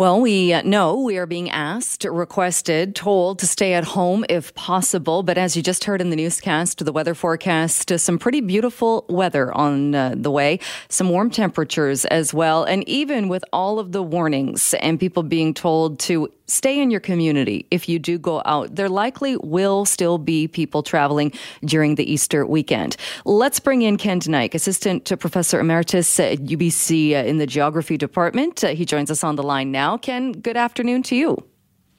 Well, we know we are being asked, requested, told to stay at home if possible. But as you just heard in the newscast, the weather forecast, uh, some pretty beautiful weather on uh, the way, some warm temperatures as well. And even with all of the warnings and people being told to stay in your community if you do go out, there likely will still be people traveling during the Easter weekend. Let's bring in Ken Denike, Assistant to Professor Emeritus at UBC uh, in the Geography Department. Uh, he joins us on the line now. Ken, good afternoon to you.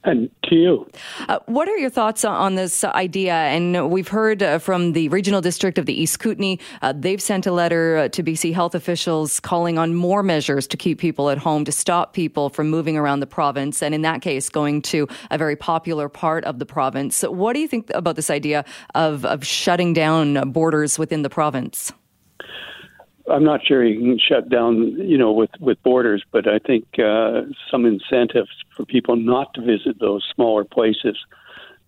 And to you. Uh, what are your thoughts on this idea? And we've heard uh, from the regional district of the East Kootenay. Uh, they've sent a letter uh, to BC health officials calling on more measures to keep people at home, to stop people from moving around the province. And in that case, going to a very popular part of the province. What do you think about this idea of, of shutting down borders within the province? I'm not sure you can shut down, you know, with with borders, but I think uh, some incentives for people not to visit those smaller places.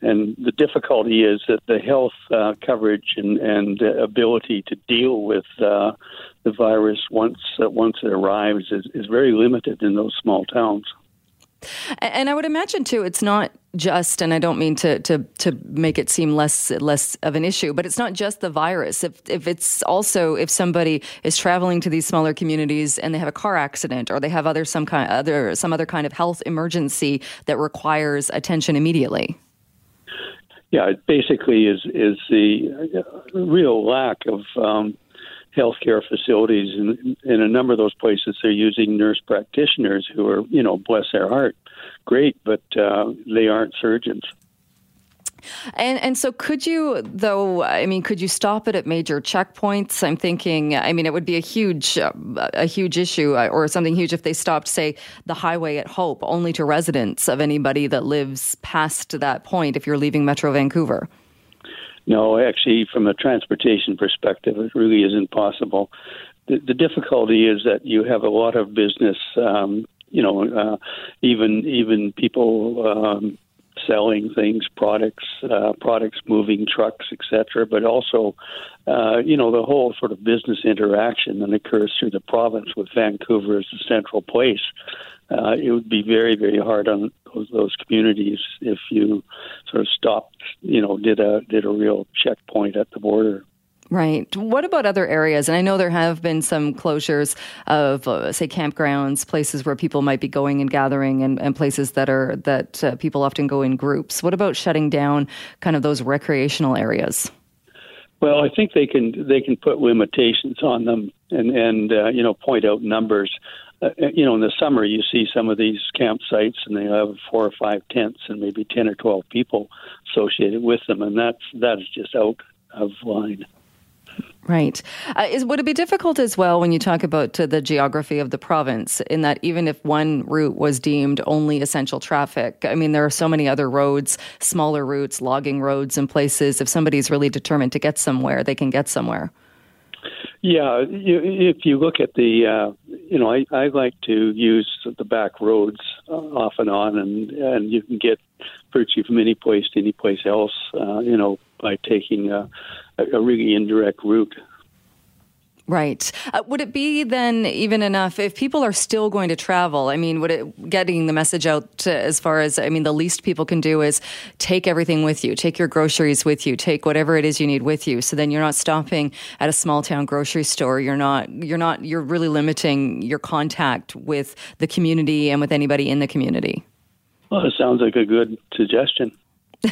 And the difficulty is that the health uh, coverage and, and ability to deal with uh, the virus once uh, once it arrives is, is very limited in those small towns. And I would imagine too, it's not just, and I don't mean to to to make it seem less less of an issue, but it's not just the virus. If if it's also if somebody is traveling to these smaller communities and they have a car accident or they have other some kind other some other kind of health emergency that requires attention immediately. Yeah, it basically is is the real lack of um, healthcare facilities, and in a number of those places, they're using nurse practitioners who are, you know, bless their heart, great, but uh, they aren't surgeons. And and so could you though I mean could you stop it at major checkpoints? I'm thinking I mean it would be a huge a huge issue uh, or something huge if they stopped say the highway at Hope only to residents of anybody that lives past that point if you're leaving Metro Vancouver. No, actually, from a transportation perspective, it really isn't possible. The, the difficulty is that you have a lot of business, um, you know, uh, even even people um, selling things, products, uh, products moving, trucks, etc. But also, uh, you know, the whole sort of business interaction that occurs through the province with Vancouver as the central place uh, it would be very, very hard on those, those communities if you sort of stopped, you know, did a did a real checkpoint at the border. Right. What about other areas? And I know there have been some closures of, uh, say, campgrounds, places where people might be going and gathering, and, and places that are that uh, people often go in groups. What about shutting down kind of those recreational areas? Well, I think they can they can put limitations on them and and uh, you know point out numbers. Uh, you know, in the summer, you see some of these campsites, and they have four or five tents and maybe ten or twelve people associated with them, and that's that is just out of line. Right. Uh, is, would it be difficult as well when you talk about uh, the geography of the province, in that even if one route was deemed only essential traffic, I mean, there are so many other roads, smaller routes, logging roads, and places. If somebody's really determined to get somewhere, they can get somewhere. Yeah, you, if you look at the, uh, you know, I, I like to use the back roads uh, off and on, and and you can get virtually from any place to any place else, uh, you know, by taking a, a really indirect route. Right. Uh, would it be then even enough if people are still going to travel? I mean, would it getting the message out to, as far as I mean, the least people can do is take everything with you, take your groceries with you, take whatever it is you need with you. So then you're not stopping at a small town grocery store. You're not. You're not. You're really limiting your contact with the community and with anybody in the community. Well, it sounds like a good suggestion.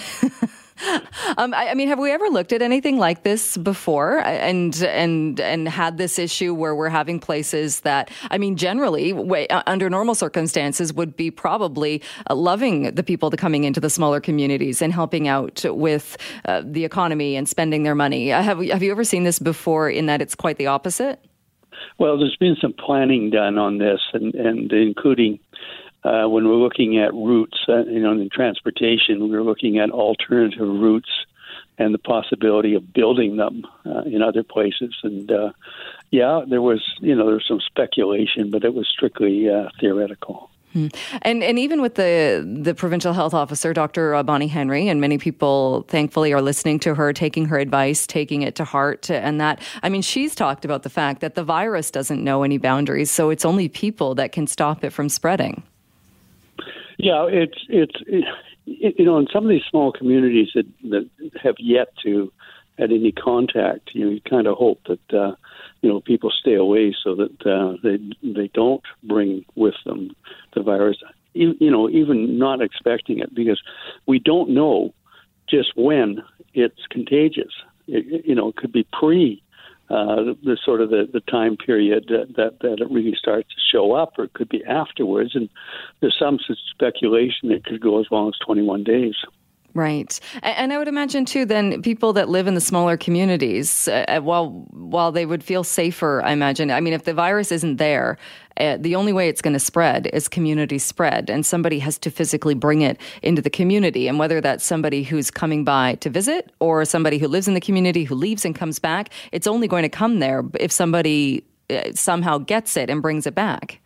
Um, I, I, mean, have we ever looked at anything like this before, and and and had this issue where we're having places that, I mean, generally way, uh, under normal circumstances would be probably uh, loving the people that coming into the smaller communities and helping out with uh, the economy and spending their money. Uh, have have you ever seen this before? In that it's quite the opposite. Well, there's been some planning done on this, and, and including uh, when we're looking at routes, uh, you know, in transportation, we're looking at alternative routes and the possibility of building them uh, in other places. And uh, yeah, there was, you know, there was some speculation, but it was strictly uh, theoretical. Hmm. And and even with the the provincial health officer, Dr. Bonnie Henry, and many people thankfully are listening to her, taking her advice, taking it to heart, and that I mean, she's talked about the fact that the virus doesn't know any boundaries, so it's only people that can stop it from spreading. Yeah, it's it's it, you know in some of these small communities that that have yet to had any contact, you know, you kind of hope that uh, you know people stay away so that uh, they they don't bring with them the virus. You, you know, even not expecting it because we don't know just when it's contagious. It, you know, it could be pre uh, the sort of the, the time period that, that, that it really starts to show up, or it could be afterwards. And there's some speculation it could go as long as 21 days. Right, and I would imagine too. Then people that live in the smaller communities, uh, uh, while while they would feel safer, I imagine. I mean, if the virus isn't there, uh, the only way it's going to spread is community spread, and somebody has to physically bring it into the community. And whether that's somebody who's coming by to visit or somebody who lives in the community who leaves and comes back, it's only going to come there if somebody uh, somehow gets it and brings it back.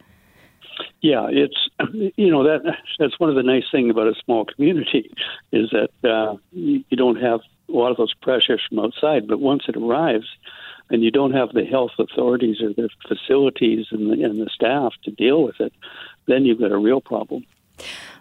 Yeah, it's you know that that's one of the nice things about a small community is that uh, you, you don't have a lot of those pressures from outside. But once it arrives, and you don't have the health authorities or the facilities and the, and the staff to deal with it, then you've got a real problem.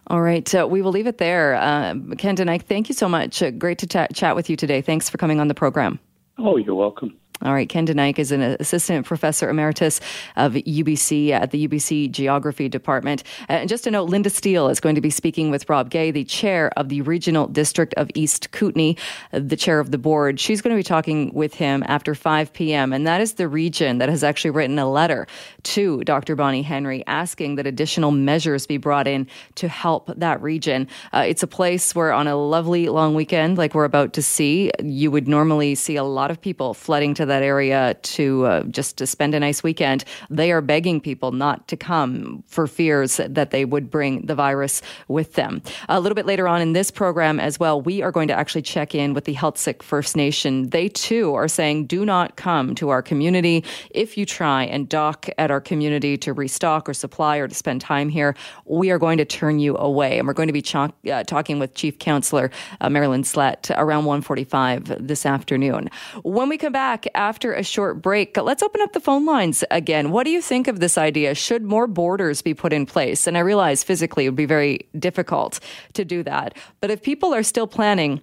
All right, uh, we will leave it there. Uh, Ken thank you so much. Uh, great to t- chat with you today. Thanks for coming on the program. Oh, you're welcome. All right, Ken Denike is an assistant professor emeritus of UBC at the UBC Geography Department. Uh, and just a note, Linda Steele is going to be speaking with Rob Gay, the chair of the Regional District of East Kootenay, uh, the chair of the board. She's going to be talking with him after 5 p.m. And that is the region that has actually written a letter to Dr. Bonnie Henry asking that additional measures be brought in to help that region. Uh, it's a place where on a lovely long weekend, like we're about to see, you would normally see a lot of people flooding to that area to uh, just to spend a nice weekend, they are begging people not to come for fears that they would bring the virus with them. A little bit later on in this program as well, we are going to actually check in with the Heiltsuk First Nation. They too are saying, do not come to our community. If you try and dock at our community to restock or supply or to spend time here, we are going to turn you away. And we're going to be ch- uh, talking with Chief Counselor uh, Marilyn Slett around 145 this afternoon. When we come back, after a short break, let's open up the phone lines again. What do you think of this idea? Should more borders be put in place? And I realize physically it would be very difficult to do that. But if people are still planning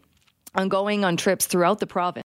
on going on trips throughout the province,